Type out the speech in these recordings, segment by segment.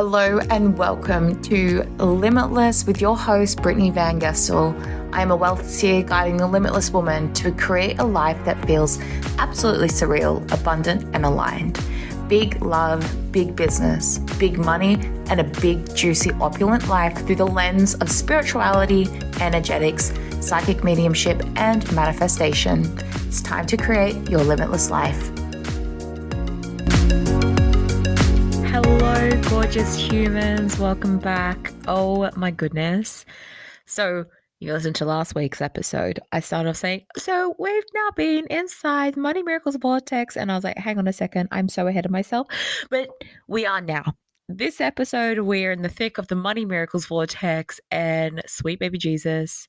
Hello and welcome to Limitless with your host, Brittney Van Gestel. I am a wealth seer guiding the limitless woman to create a life that feels absolutely surreal, abundant, and aligned. Big love, big business, big money, and a big, juicy, opulent life through the lens of spirituality, energetics, psychic mediumship, and manifestation. It's time to create your limitless life. Gorgeous humans. Welcome back. Oh my goodness. So, you listened to last week's episode. I started off saying, So, we've now been inside Money Miracles Vortex. And I was like, Hang on a second. I'm so ahead of myself. But we are now. This episode, we're in the thick of the Money Miracles Vortex and sweet baby Jesus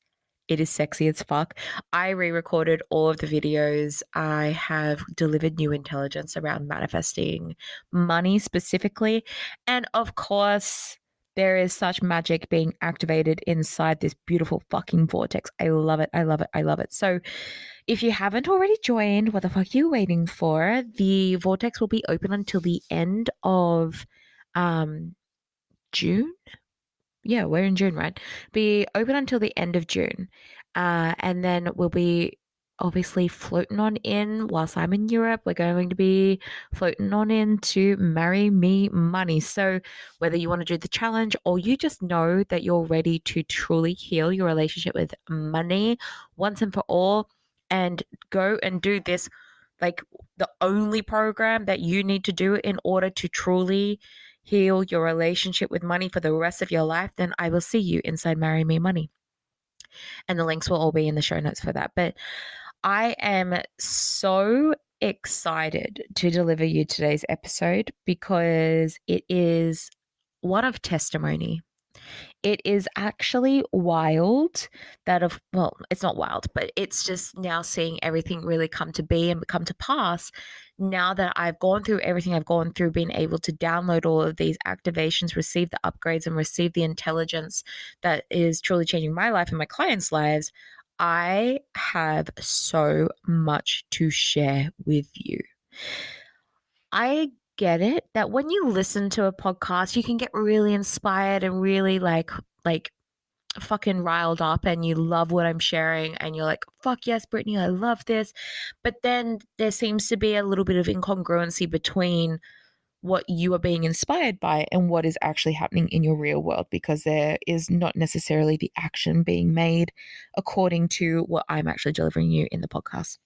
it is sexy as fuck. I re recorded all of the videos. I have delivered new intelligence around manifesting money specifically. And of course, there is such magic being activated inside this beautiful fucking vortex. I love it. I love it. I love it. So, if you haven't already joined, what the fuck are you waiting for? The vortex will be open until the end of um, June yeah, we're in June, right? Be open until the end of June. Uh, and then we'll be obviously floating on in whilst I'm in Europe. We're going to be floating on in to marry me money. So whether you want to do the challenge or you just know that you're ready to truly heal your relationship with money once and for all and go and do this like the only program that you need to do in order to truly heal your relationship with money for the rest of your life, then I will see you inside Marry Me Money. And the links will all be in the show notes for that. But I am so excited to deliver you today's episode because it is one of testimony it is actually wild that of well it's not wild but it's just now seeing everything really come to be and come to pass. Now that I've gone through everything I've gone through being able to download all of these activations receive the upgrades and receive the intelligence that is truly changing my life and my clients lives I have so much to share with you. I get it that when you listen to a podcast, you can get really inspired and really like like fucking riled up and you love what I'm sharing and you're like, fuck yes, Brittney, I love this. But then there seems to be a little bit of incongruency between what you are being inspired by and what is actually happening in your real world because there is not necessarily the action being made according to what I'm actually delivering you in the podcast.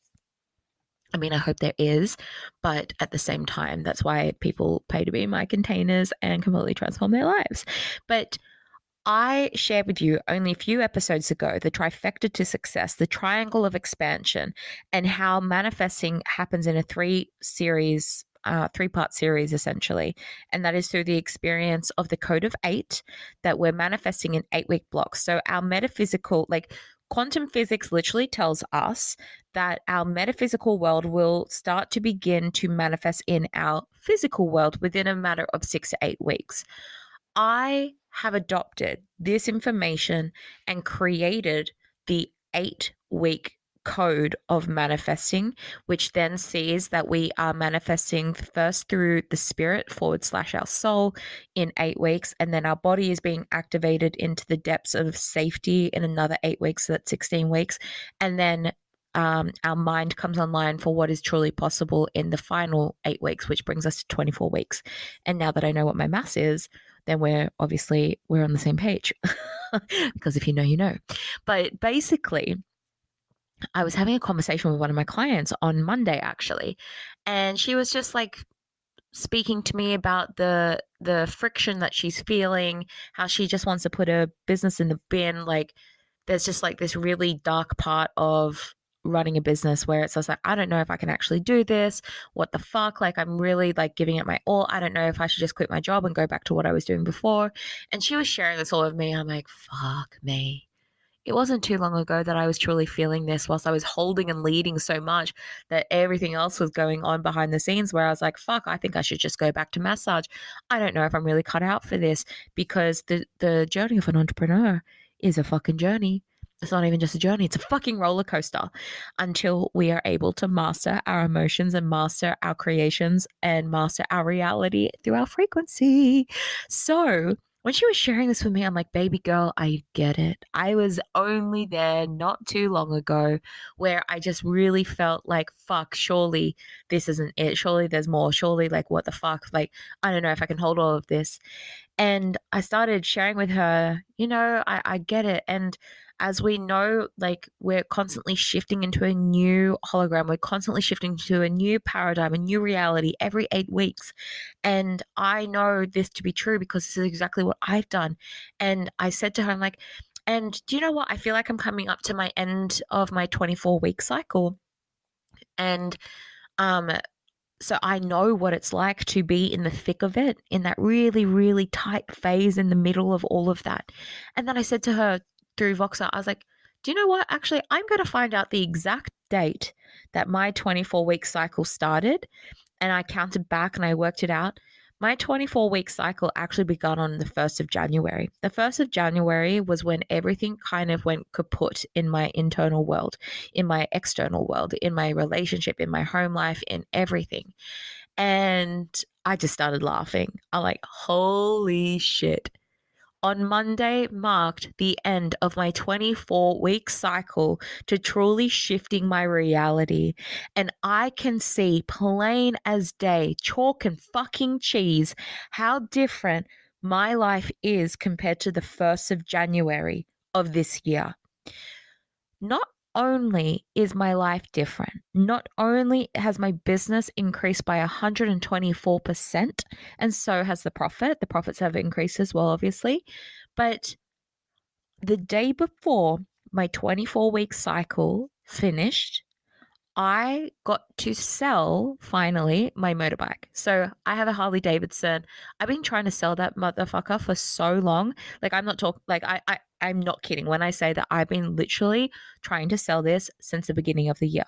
I mean, I hope there is, but at the same time, that's why people pay to be in my containers and completely transform their lives. But I shared with you only a few episodes ago the trifecta to success, the triangle of expansion, and how manifesting happens in a three series, uh, three part series essentially. And that is through the experience of the code of eight that we're manifesting in eight week blocks. So our metaphysical, like quantum physics literally tells us that our metaphysical world will start to begin to manifest in our physical world within a matter of six to eight weeks. I have adopted this information and created the eight week code of manifesting, which then sees that we are manifesting first through the spirit forward slash our soul in eight weeks, and then our body is being activated into the depths of safety in another eight weeks, so that's 16 weeks, and then um, our mind comes online for what is truly possible in the final eight weeks, which brings us to 24 weeks. And now that I know what my mass is, then we're obviously we're on the same page. Because if you know you know. But basically I was having a conversation with one of my clients on Monday actually, and she was just like speaking to me about the the friction that she's feeling, how she just wants to put her business in the bin like there's just like this really dark part of running a business where it's just like I don't know if I can actually do this. What the fuck? Like I'm really like giving it my all. I don't know if I should just quit my job and go back to what I was doing before. And she was sharing this all with me. I'm like, fuck me it wasn't too long ago that I was truly feeling this whilst I was holding and leading so much that everything else was going on behind the scenes where I was like, fuck, I think I should just go back to massage. I don't know if I'm really cut out for this because the, the journey of an entrepreneur is a fucking journey. it's not even just a journey, it's a fucking roller coaster until we are able to master our emotions and master our creations and master our reality through our frequency. So, when she was sharing this with me, I'm like, baby girl, I get it. I was only there not too long ago where I just really felt like, fuck, surely this isn't it. Surely there's more. Surely, like, what the fuck? Like, I don't know if I can hold all of this. And I started sharing with her, you know, I, I get it. And as we know, like we're constantly shifting into a new hologram, we're constantly shifting to a new paradigm, a new reality every eight weeks. And I know this to be true because this is exactly what I've done. And I said to her, I'm like, and do you know what? I feel like I'm coming up to my end of my 24 week cycle. And um, so I know what it's like to be in the thick of it, in that really, really tight phase in the middle of all of that. And then I said to her, through Voxer, I was like, do you know what? Actually, I'm going to find out the exact date that my 24 week cycle started. And I counted back and I worked it out. My 24 week cycle actually began on the 1st of January. The 1st of January was when everything kind of went kaput in my internal world, in my external world, in my relationship, in my home life, in everything. And I just started laughing. I'm like, holy shit on Monday marked the end of my 24 week cycle to truly shifting my reality. And I can see plain as day, chalk and fucking cheese, how different my life is compared to the 1st of January of this year. Not only is my life different, not only has my business increased by 124%, and so has the profit. The profits have increased as well, obviously. But the day before my 24 week cycle finished, I got to sell finally my motorbike. So I have a Harley Davidson. I've been trying to sell that motherfucker for so long. Like I'm not talking like I, I I'm not kidding when I say that I've been literally trying to sell this since the beginning of the year.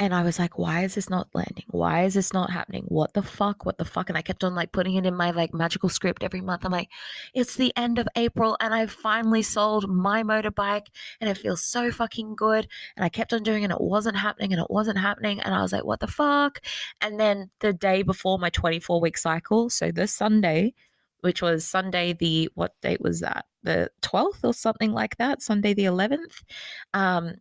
And I was like, why is this not landing? Why is this not happening? What the fuck? What the fuck? And I kept on like putting it in my like magical script every month. I'm like, it's the end of April and I've finally sold my motorbike and it feels so fucking good. And I kept on doing it and it wasn't happening and it wasn't happening. And I was like, what the fuck? And then the day before my 24 week cycle, so this Sunday, which was Sunday, the what date was that? The 12th or something like that, Sunday the 11th. Um,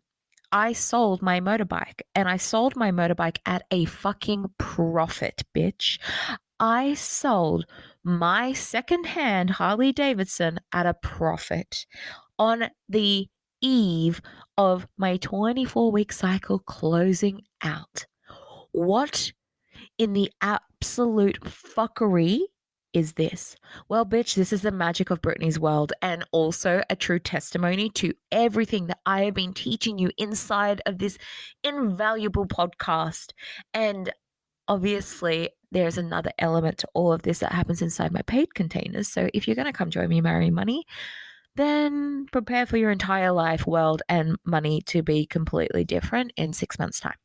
I sold my motorbike and I sold my motorbike at a fucking profit, bitch. I sold my secondhand Harley Davidson at a profit on the eve of my 24 week cycle closing out. What in the absolute fuckery is this? Well, bitch, this is the magic of Brittney's world and also a true testimony to everything that I have been teaching you inside of this invaluable podcast. And obviously, there's another element to all of this that happens inside my paid containers. So if you're going to come join me, Marry Money, then prepare for your entire life, world, and money to be completely different in six months' time.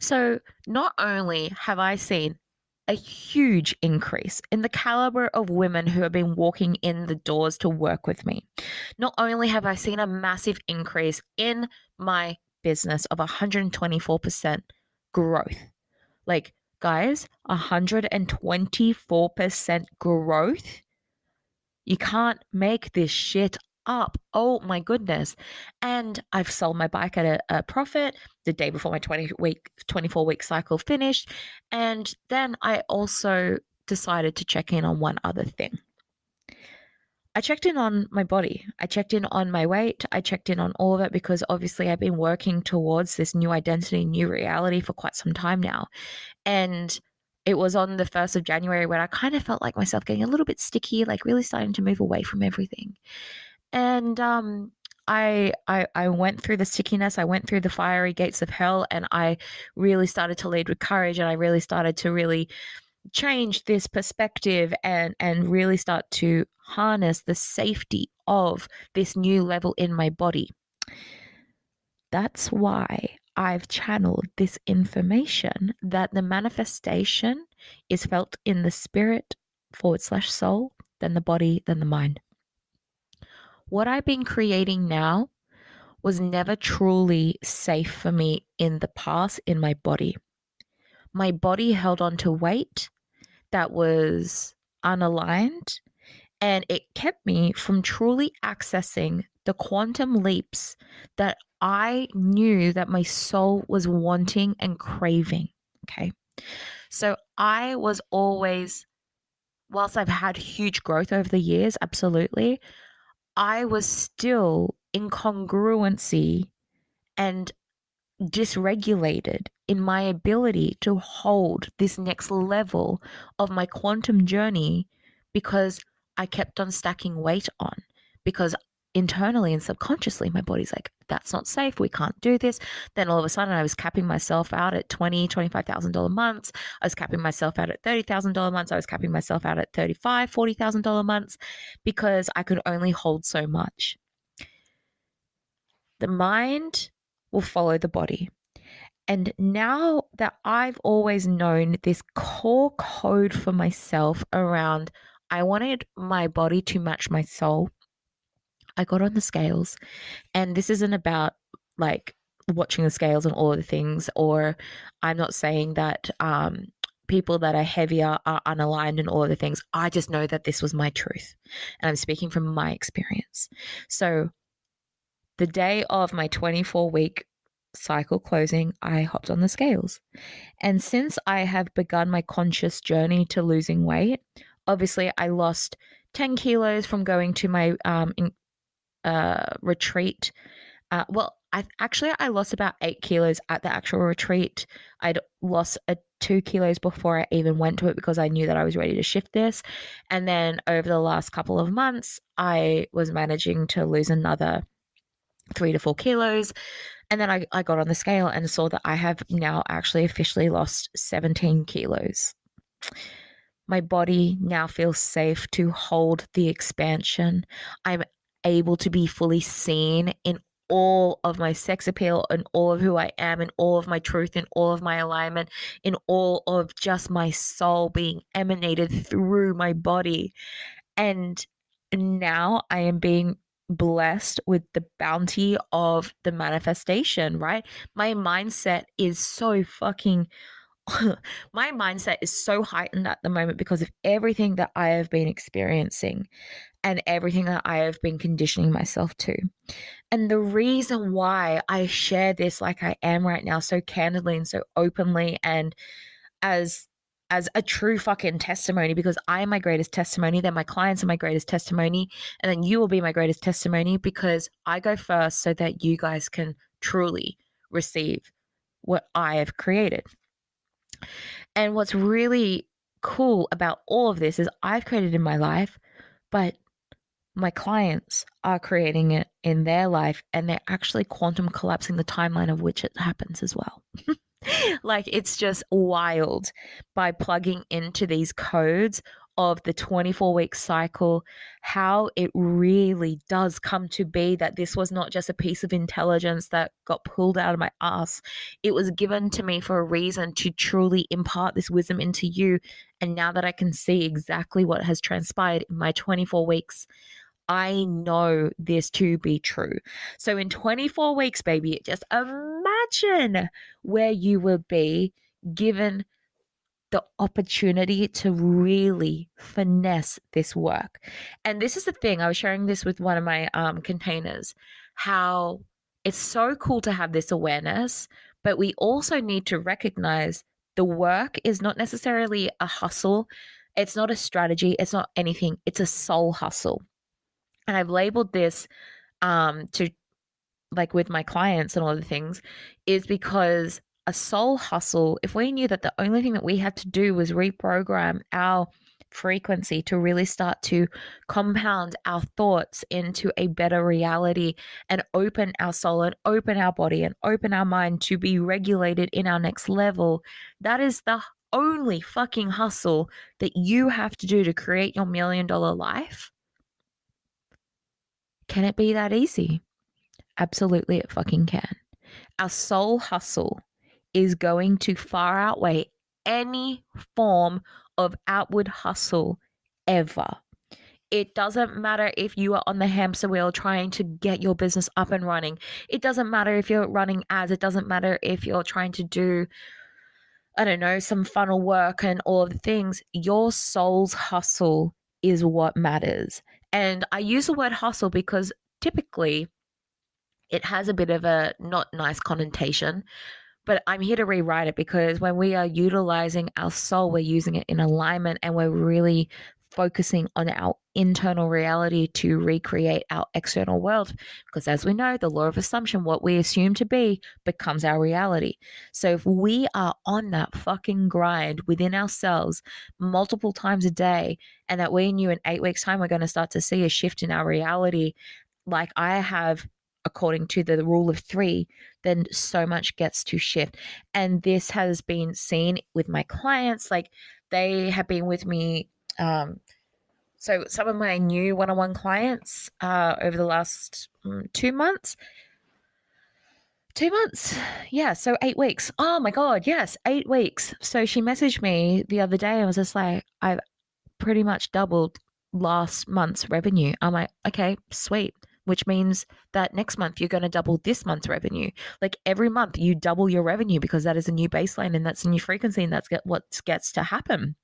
So, not only have I seen a huge increase in the caliber of women who have been walking in the doors to work with me. Not only have I seen a massive increase in my business of 124% growth, like guys, 124% growth. You can't make this shit up. Oh my goodness. And I've sold my bike at a, a, profit the day before my 20 week 24 week cycle finished. And then I also decided to check in on one other thing. I checked in on my body. I checked in on my weight. I checked in on all of it because obviously I've been working towards this new identity, new reality for quite some time now. And it was on the 1st of January when I kind of felt like myself getting a little bit sticky, like really starting to move away from everything and um, I, I I went through the stickiness, I went through the fiery gates of hell, and I really started to lead with courage, and I really started to really change this perspective and and really start to harness the safety of this new level in my body. That's why I've channeled this information that the manifestation is felt in the spirit forward slash soul, then the body, then the mind. What I've been creating now was never truly safe for me in the past in my body. My body held on to weight that was unaligned and it kept me from truly accessing the quantum leaps that I knew that my soul was wanting and craving. Okay. So I was always, whilst I've had huge growth over the years, absolutely, I was still incongruency and dysregulated in my ability to hold this next level of my quantum journey because I kept on stacking weight on because internally and subconsciously my body's like that's not safe. We can't do this. Then all of a sudden i was capping myself out at 20 25000 dollar months. I was capping myself out at 30000 dollar months. I was capping myself out at 35 40000 dollar months because i could only hold so much. The mind will follow the body. And now that I've always known this core code for myself around, I wanted my body to match my soul. I got on the scales, and this isn't about like watching the scales and all of the things, or I'm not saying that um, people that are heavier are unaligned and all of the things. I just know that this was my truth, and I'm speaking from my experience. So, the day of my 24 week cycle closing, I hopped on the scales. And since I have begun my conscious journey to losing weight, obviously I lost 10 kilos from going to my um, in, uh, retreat. Uh, well, I actually I lost about eight kilos at the actual retreat. I'd lost a two kilos before I even went to it because I knew that I was ready to shift this. And then over the last couple of months, I was managing to lose another three to four kilos. And then I, I got on the scale and saw that I have now actually officially lost 17 kilos. My body now feels safe to hold the expansion. I'm able to be fully seen in all of my sex appeal and all of who I am and all of my truth and all of my alignment in all of just my soul being emanated through my body. And now I am being blessed with the bounty of the manifestation, right? My mindset is so fucking my mindset is so heightened at the moment because of everything that I have been experiencing and everything that I have been conditioning myself to. And the reason why I share this like I am right now so candidly and so openly and as as a true fucking testimony because I am my greatest testimony. Then my clients are my greatest testimony. And then you will be my greatest testimony because I go first so that you guys can truly receive what I have created. And what's really cool about all of this is I've created in my life, but my clients are creating it in their life and they're actually quantum collapsing the timeline of which it happens as well. like it's just wild by plugging into these codes of the 24 week cycle, how it really does come to be that this was not just a piece of intelligence that got pulled out of my ass. It was given to me for a reason to truly impart this wisdom into you. And now that I can see exactly what has transpired in my 24 weeks, I know this to be true. So in 24 weeks, baby, just imagine where you will be given the opportunity to really finesse this work. And this is the thing, I was sharing this with one of my um, containers, how it's so cool to have this awareness, but we also need to recognize the work is not necessarily a hustle. It's not a strategy. It's not anything. It's a soul hustle and I've labeled this um, to like with my clients and all the things is because a soul hustle, if we knew that the only thing that we had to do was reprogram our frequency to really start to compound our thoughts into a better reality and open our soul and open our body and open our mind to be regulated in our next level, that is the only fucking hustle that you have to do to create your million dollar life can it be that easy? Absolutely, it fucking can. Our soul hustle is going to far outweigh any form of outward hustle ever. It doesn't matter if you are on the hamster wheel trying to get your business up and running. It doesn't matter if you're running ads. It doesn't matter if you're trying to do, I don't know, some funnel work and all of the things. Your soul's hustle is what matters. And I use the word hustle because typically it has a bit of a not nice connotation but I'm here to rewrite it because when we are utilizing our soul, we're using it in alignment and we're really focusing on our internal reality to recreate our external world. Because as we know, the law of assumption, what we assume to be becomes our reality. So if we are on that fucking grind within ourselves multiple times a day, and that we knew in eight weeks' time, we're going to start to see a shift in our reality, like I have according to the rule of three, then so much gets to shift. And this has been seen with my clients. Like they have been with me. Um, so some of my new one-on-one clients uh, over the last um, two months. Two months. Yeah. So eight weeks. Oh my God. Yes. Eight weeks. So she messaged me the other day and was just like, I've pretty much doubled last month's revenue. I'm like, okay, sweet which means that next month you're going to double this month's revenue. Like every month you double your revenue because that is a new baseline and that's a new frequency and that's get, what gets to happen.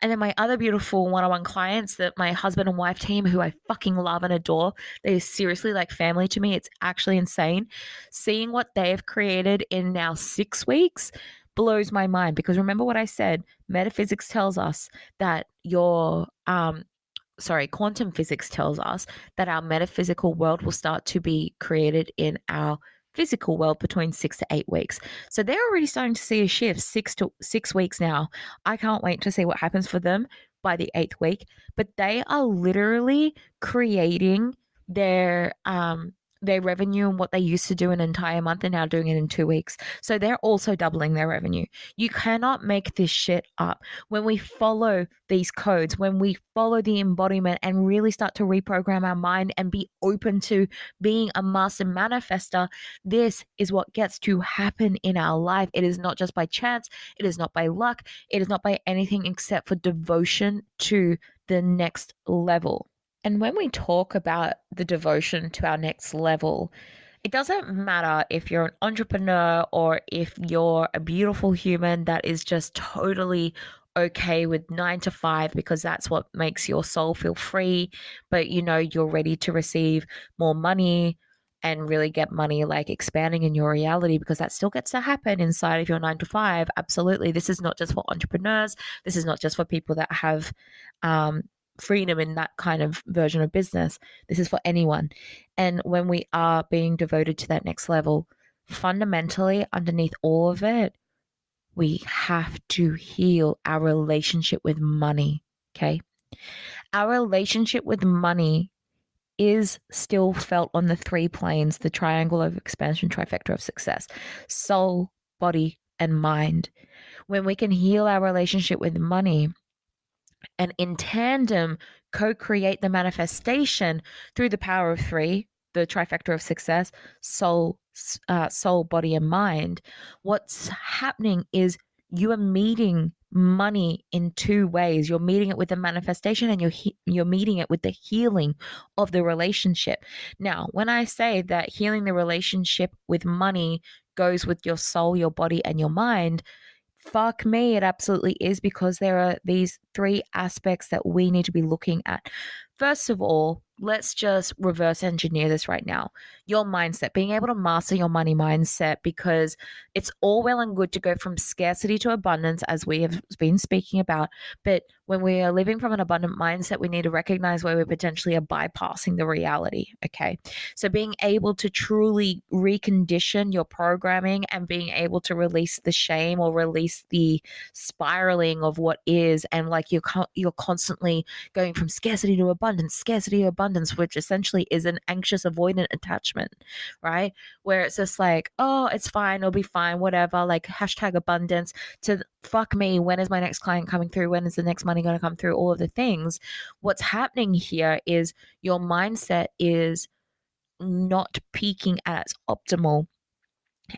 And then my other beautiful one on one clients that my husband and wife team, who I fucking love and adore, they're seriously like family to me. It's actually insane. Seeing what they have created in now six weeks blows my mind because remember what I said metaphysics tells us that your um sorry, quantum physics tells us that our metaphysical world will start to be created in our physical world between six to eight weeks. So they're already starting to see a shift six to six weeks now. I can't wait to see what happens for them by the eighth week. But they are literally creating their um their revenue and what they used to do an entire month and now doing it in two weeks. So they're also doubling their revenue. You cannot make this shit up. When we follow these codes, when we follow the embodiment and really start to reprogram our mind and be open to being a master manifester, this is what gets to happen in our life. It is not just by chance, it is not by luck, it is not by anything except for devotion to the next level. And when we talk about the devotion to our next level, it doesn't matter if you're an entrepreneur or if you're a beautiful human that is just totally okay with nine to five because that's what makes your soul feel free, but you know you're ready to receive more money and really get money like expanding in your reality because that still gets to happen inside of your nine to five. Absolutely. This is not just for entrepreneurs, this is not just for people that have um, freedom in that kind of version of business. This is for anyone. And when we are being devoted to that next level, fundamentally, underneath all of it, we have to heal our relationship with money. Okay. Our relationship with money is still felt on the three planes the triangle of expansion, trifecta of success soul, body, and mind. When we can heal our relationship with money, and in tandem co create the manifestation through the power of three, the trifecta of success soul, uh, soul, body, and mind. What's happening is you are meeting money in two ways you're meeting it with the manifestation and you're he- you're meeting it with the healing of the relationship now when i say that healing the relationship with money goes with your soul your body and your mind fuck me, it absolutely is because there are these three aspects that we need to be looking at. First of all, let's just reverse engineer this right now. Your mindset, being able to master your money mindset, because it's all well and good to go from scarcity to abundance, as we have been speaking about. But when we are living from an abundant mindset, we need to recognize where we potentially are bypassing the reality. Okay. So being able to truly recondition your programming and being able to release the shame or release the spiraling of what is, and like you're, you're constantly going from scarcity to abundance, scarcity to abundance, which essentially is an anxious avoidant attachment, right? Where it's just like, oh, it's fine, it'll be fine, whatever, like hashtag abundance to fuck me, when is my next client coming through? When is the next money going to come through? All of the things. What's happening here is your mindset is not peaking at its optimal.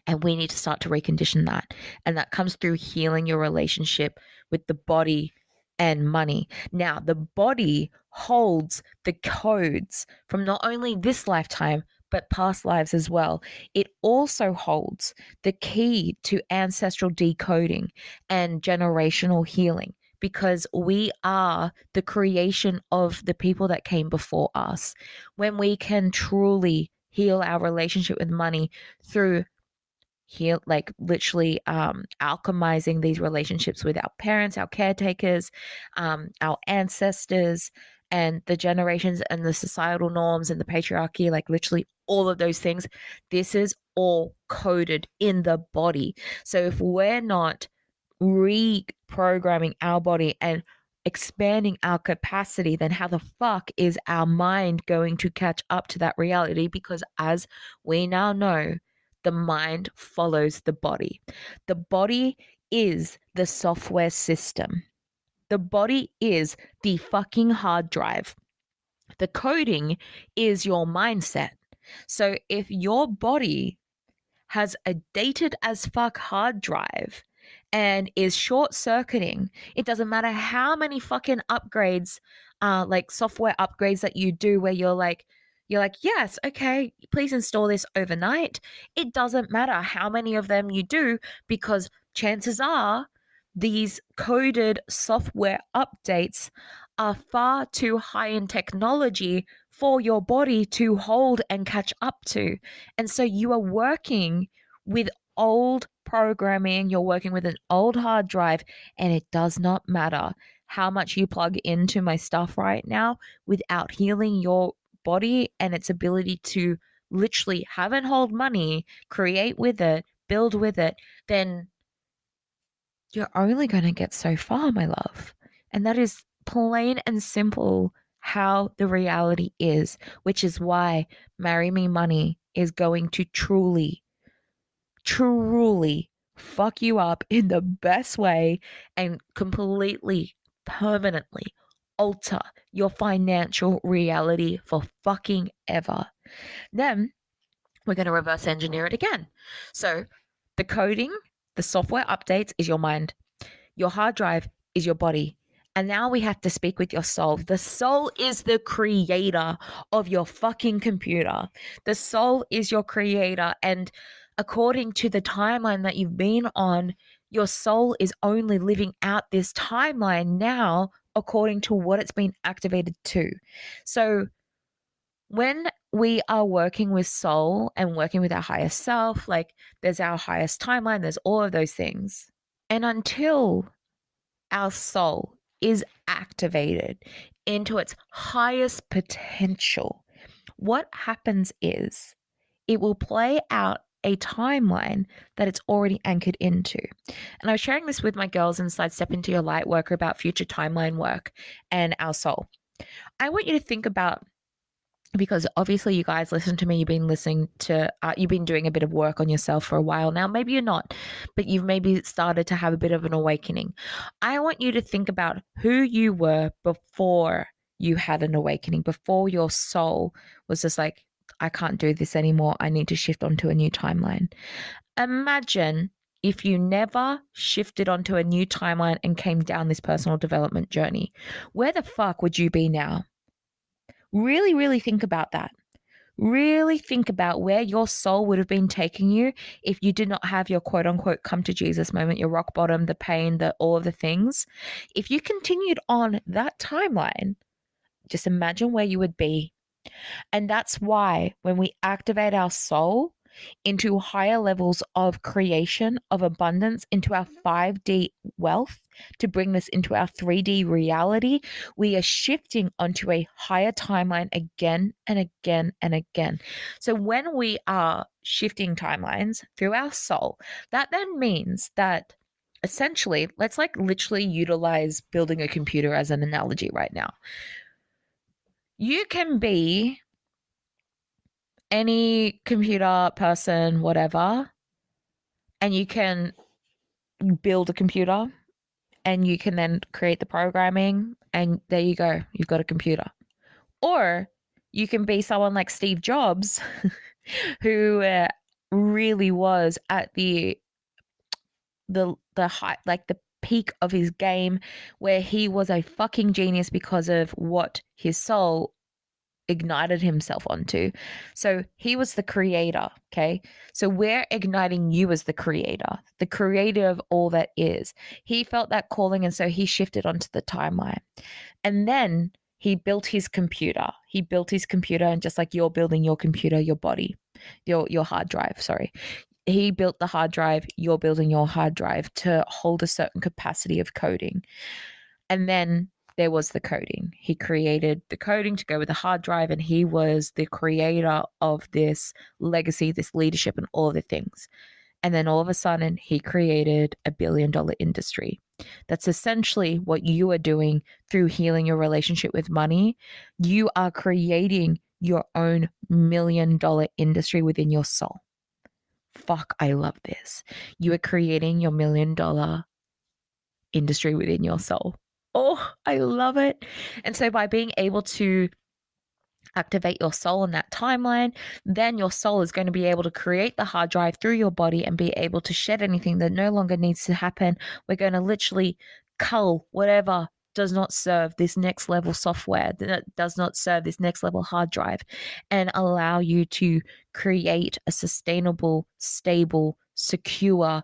And we need to start to recondition that. And that comes through healing your relationship with the body and money. Now, the body holds the codes from not only this lifetime, but past lives as well. It also holds the key to ancestral decoding and generational healing because we are the creation of the people that came before us. When we can truly heal our relationship with money through heal like literally um alchemizing these relationships with our parents our caretakers um our ancestors and the generations and the societal norms and the patriarchy like literally all of those things this is all coded in the body so if we're not reprogramming our body and expanding our capacity, then how the fuck is our mind going to catch up to that reality? Because as we now know, the mind follows the body. The body is the software system. The body is the fucking hard drive. The coding is your mindset. So if your body has a dated as fuck hard drive and is short circuiting, it doesn't matter how many fucking upgrades, uh, like software upgrades that you do where you're like, you're like, yes, okay, please install this overnight. It doesn't matter how many of them you do because chances are these coded software updates are far too high in technology for your body to hold and catch up to. And so you are working with old programming, you're working with an old hard drive, and it does not matter how much you plug into my stuff right now without healing your body and its ability to literally have and hold money, create with it, build with it, then you're only going to get so far, my love. And that is plain and simple how the reality is, which is why Marry Me Money is going to truly truly fuck you up in the best way and completely, permanently alter your financial reality for fucking ever. Then we're going to reverse engineer it again. So the coding, the software updates is your mind, your hard drive is your body. And now we have to speak with your soul. The soul is the creator of your fucking computer. The soul is your creator. And according to the timeline that you've been on, your soul is only living out this timeline now according to what it's been activated to. So when we are working with soul and working with our higher self, like there's our highest timeline, there's all of those things. And until our soul is activated into its highest potential, what happens is it will play out a timeline that it's already anchored into. And I was sharing this with my girls inside Step Into Your Light work about future timeline work and our soul. I want you to think about because obviously you guys listen to me you've been listening to uh, you've been doing a bit of work on yourself for a while now maybe you're not but you've maybe started to have a bit of an awakening i want you to think about who you were before you had an awakening before your soul was just like I can't do this anymore. I need to shift onto a new timeline. Imagine if you never shifted onto a new timeline and came down this personal development journey. Where the fuck would you be now? Really, really think about that. Really think about where your soul would have been taking you if you did not have your quote unquote come to Jesus moment, your rock bottom, the pain, the all of the things. If you continued on that timeline, just imagine where you would be and that's why when we activate our soul into higher levels of creation, of abundance, into our mm-hmm. 5D wealth, to bring this into our 3D reality, we are shifting onto a higher timeline again and again and again. So when we are shifting timelines through our soul, that then means that essentially, let's like literally utilize building a computer as an analogy right now. You can be any computer person, whatever, and you can build a computer and you can then create the programming, and there you go, you've got a computer. Or you can be someone like Steve Jobs, who uh, really was at the the the high like the peak of his game where he was a fucking genius because of what his soul ignited himself onto. So he was the creator, okay? So we're igniting you as the creator, the creator of all that is. He felt that calling and so he shifted onto the timeline. And then he built his computer. He built his computer and just like you're building your computer, your body, your your hard drive, sorry. He built the hard drive, you're building your hard drive to hold a certain capacity of coding. And then there was the coding. He created the coding to go with the hard drive, and he was the creator of this legacy, this leadership, and all the things. And then all of a sudden, he created a billion dollar industry. That's essentially what you are doing through healing your relationship with money. You are creating your own million dollar industry within your soul. Fuck, I love this. You are creating your million dollar industry within your soul. Oh, I love it. And so by being able to activate your soul in that timeline, then your soul is going to be able to create the hard drive through your body and be able to shed anything that no longer needs to happen. We're going to literally cull whatever does not serve this next level software, that does not serve this next level hard drive, and allow you to create a sustainable, stable, secure,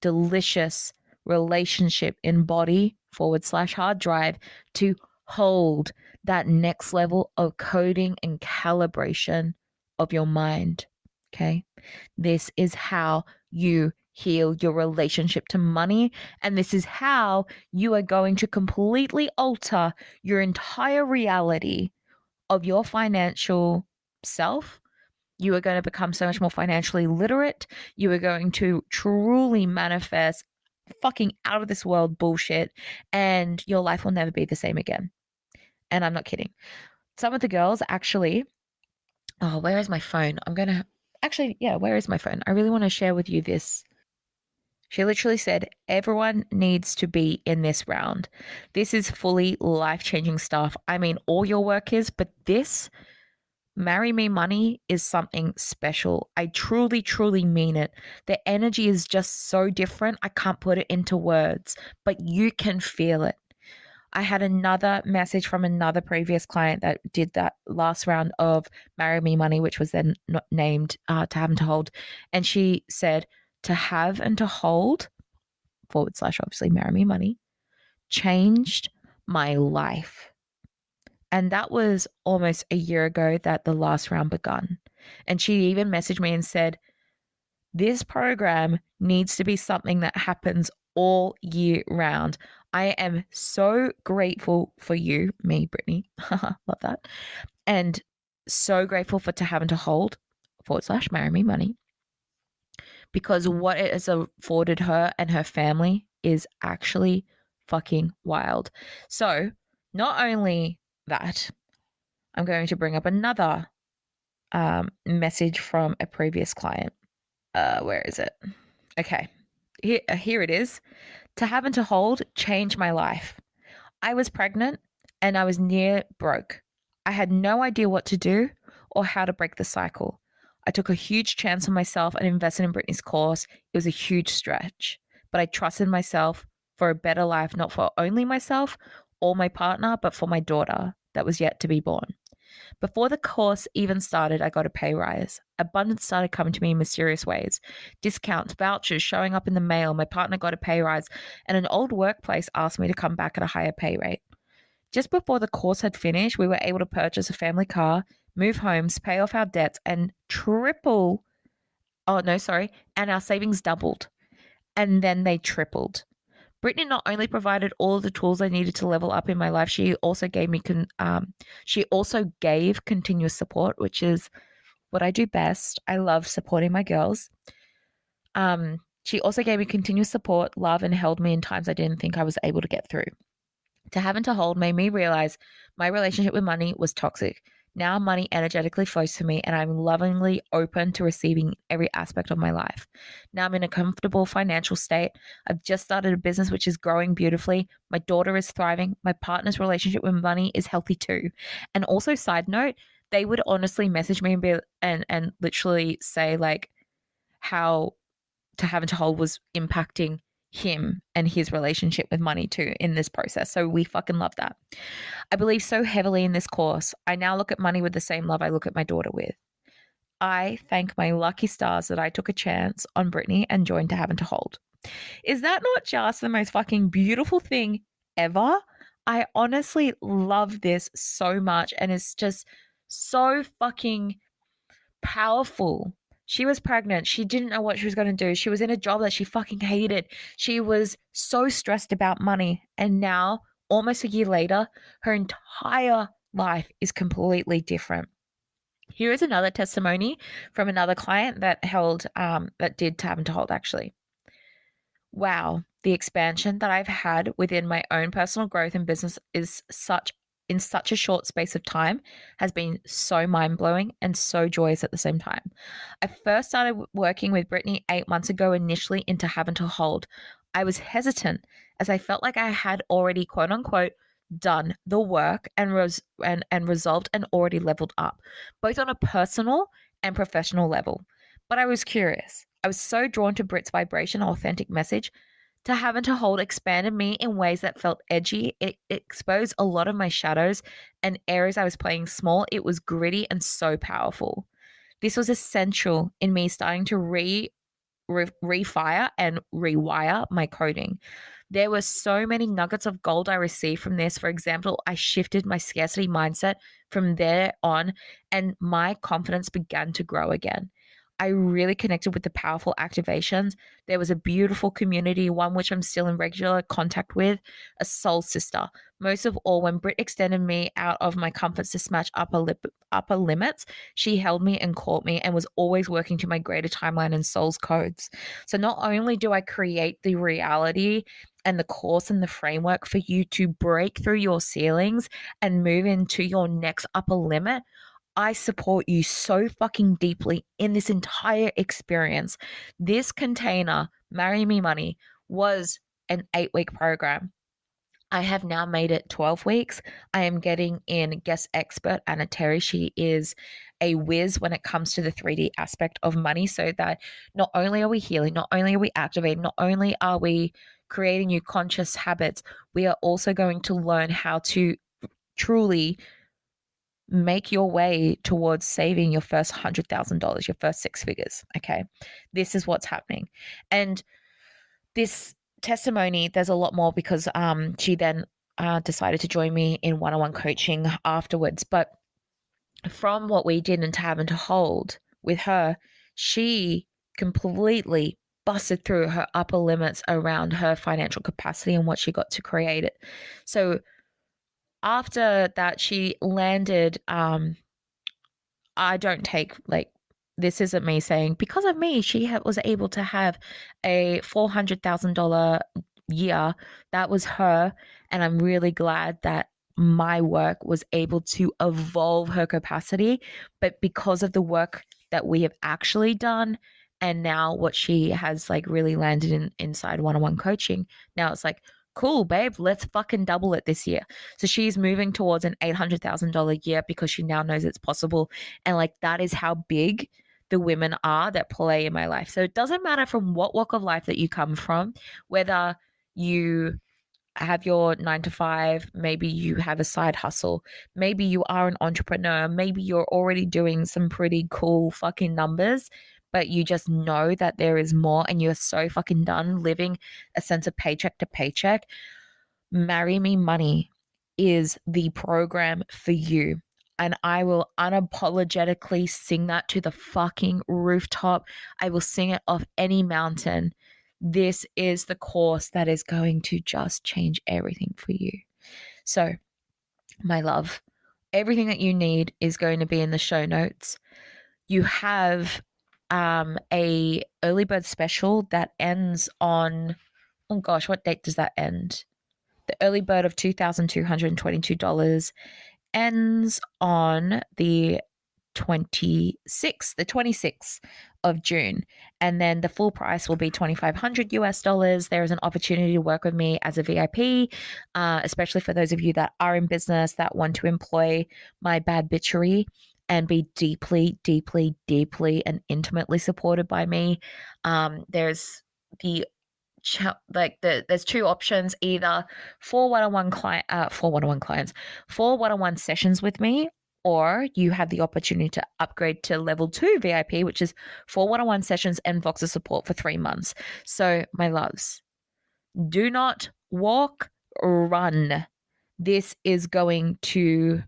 delicious relationship in body forward slash hard drive to hold that next level of coding and calibration of your mind. Okay. This is how you heal your relationship to money. And this is how you are going to completely alter your entire reality of your financial self. You are going to become so much more financially literate. You are going to truly manifest fucking out of this world bullshit, and your life will never be the same again. And I'm not kidding. Some of the girls actually, oh, where is my phone? I'm going to actually, yeah, where is my phone? I really want to share with you this. She literally said, Everyone needs to be in this round. This is fully life changing stuff. I mean, all your work is, but this Marry Me Money is something special. I truly, truly mean it. The energy is just so different. I can't put it into words, but you can feel it. I had another message from another previous client that did that last round of Marry Me Money, which was then not named uh, to have and to hold. And she said, to have and to hold, forward slash obviously Marry Me Money, changed my life. And that was almost a year ago that the last round begun. And she even messaged me and said, This program needs to be something that happens all year round. I am so grateful for you, me, Brittney. Love that. And so grateful for to having to hold forward slash marry me money because what it has afforded her and her family is actually fucking wild. So, not only that, I'm going to bring up another um, message from a previous client. Uh, where is it? Okay, here, uh, here it is. To have and to hold changed my life. I was pregnant and I was near broke. I had no idea what to do or how to break the cycle. I took a huge chance on myself and invested in Brittney's course. It was a huge stretch, but I trusted myself for a better life, not for only myself or my partner, but for my daughter that was yet to be born. Before the course even started, I got a pay rise. Abundance started coming to me in mysterious ways discounts, vouchers showing up in the mail. My partner got a pay rise, and an old workplace asked me to come back at a higher pay rate. Just before the course had finished, we were able to purchase a family car, move homes, pay off our debts, and triple. Oh, no, sorry. And our savings doubled. And then they tripled. Brittney not only provided all of the tools I needed to level up in my life, she also gave me con- um, she also gave continuous support, which is what I do best. I love supporting my girls. Um, she also gave me continuous support, love, and held me in times I didn't think I was able to get through. To have and to hold made me realize my relationship with money was toxic. Now money energetically flows to me and I'm lovingly open to receiving every aspect of my life. Now I'm in a comfortable financial state. I've just started a business which is growing beautifully. My daughter is thriving. My partner's relationship with money is healthy too. And also side note, they would honestly message me and be and and literally say like how to have and to hold was impacting him and his relationship with money too in this process. So we fucking love that. I believe so heavily in this course. I now look at money with the same love I look at my daughter with. I thank my lucky stars that I took a chance on Brittney and joined to Have and to Hold. Is that not just the most fucking beautiful thing ever? I honestly love this so much and it's just so fucking powerful she was pregnant. She didn't know what she was going to do. She was in a job that she fucking hated. She was so stressed about money. And now, almost a year later, her entire life is completely different. Here is another testimony from another client that held, um, that did Have and to Hold actually. Wow, the expansion that I've had within my own personal growth and business is such in such a short space of time has been so mind blowing and so joyous at the same time. I first started working with Brittney eight months ago, initially into Have and to Hold. I was hesitant as I felt like I had already, quote unquote, done the work and, res- and, and resolved and already leveled up, both on a personal and professional level. But I was curious. I was so drawn to Brit's vibration, authentic message to Have and to Hold expanded me in ways that felt edgy. It, exposed a lot of my shadows and areas I was playing small. It was gritty and so powerful. This was essential in me starting to re, re refire and rewire my coding. There were so many nuggets of gold I received from this. For example, I shifted my scarcity mindset from there on, and my confidence began to grow again. I really connected with the powerful activations. There was a beautiful community, one which I'm still in regular contact with, a soul sister. Most of all, when Britt extended me out of my comforts to smash upper lip, upper limits, she held me and caught me and was always working to my greater timeline and soul's codes. So not only do I create the reality and the course and the framework for you to break through your ceilings and move into your next upper limit, I support you so fucking deeply in this entire experience. This container, Marry Me Money, was an eight week program. I have now made it 12 weeks. I am getting in guest expert Anna Terry. She is a whiz when it comes to the 3D aspect of money, so that not only are we healing, not only are we activating, not only are we creating new conscious habits, we are also going to learn how to truly make your way towards saving your first $100,000, your first six figures. Okay. This is what's happening. And this testimony, there's a lot more because um, she then uh, decided to join me in one on one coaching afterwards. But from what we did and Have and to Hold with her, she completely busted through her upper limits around her financial capacity and what she got to create it. So after that, she landed. Um, I don't take like this isn't me saying because of me she ha- was able to have a four hundred thousand dollar year. That was her, and I'm really glad that my work was able to evolve her capacity. But because of the work that we have actually done, and now what she has like really landed in inside one on one coaching, now it's like cool, babe, let's fucking double it this year. So she's moving towards an $800,000 year because she now knows it's possible. And like that is how big the women are that play in my life. So it doesn't matter from what walk of life that you come from, whether you have your nine to five, maybe you have a side hustle, maybe you are an entrepreneur, maybe you're already doing some pretty cool fucking numbers but you just know that there is more and you're so fucking done living a sense of paycheck to paycheck, Marry Me Money is the program for you. And I will unapologetically sing that to the fucking rooftop. I will sing it off any mountain. This is the course that is going to just change everything for you. So, my love, everything that you need is going to be in the show notes. You have um, a early bird special that ends on oh gosh, what date does that end? The early bird of two thousand two hundred and twenty-two dollars ends on the 26th, the 26th of June. And then the full price will be 2500 US dollars. There is an opportunity to work with me as a VIP, uh, especially for those of you that are in business that want to employ my bad bitchery and be deeply, deeply, deeply and intimately supported by me. Um, there's the like the there's two options either for one-on-one client uh four one-on-one clients for one-on-one sessions with me or you have the opportunity to upgrade to level 2 VIP which is four one-on-one sessions and Voxer support for 3 months so my loves do not walk run this is going to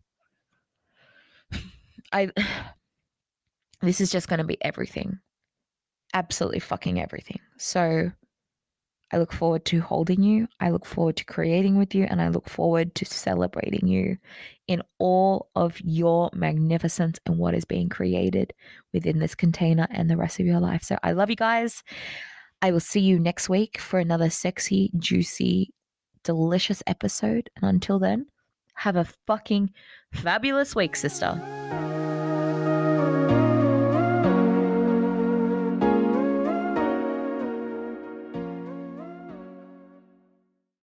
I this is just going to be everything absolutely fucking everything so I look forward to holding you. I look forward to creating with you. And I look forward to celebrating you in all of your magnificence and what is being created within this container and the rest of your life. So I love you guys. I will see you next week for another sexy, juicy, delicious episode. And until then, have a fucking fabulous week, sister.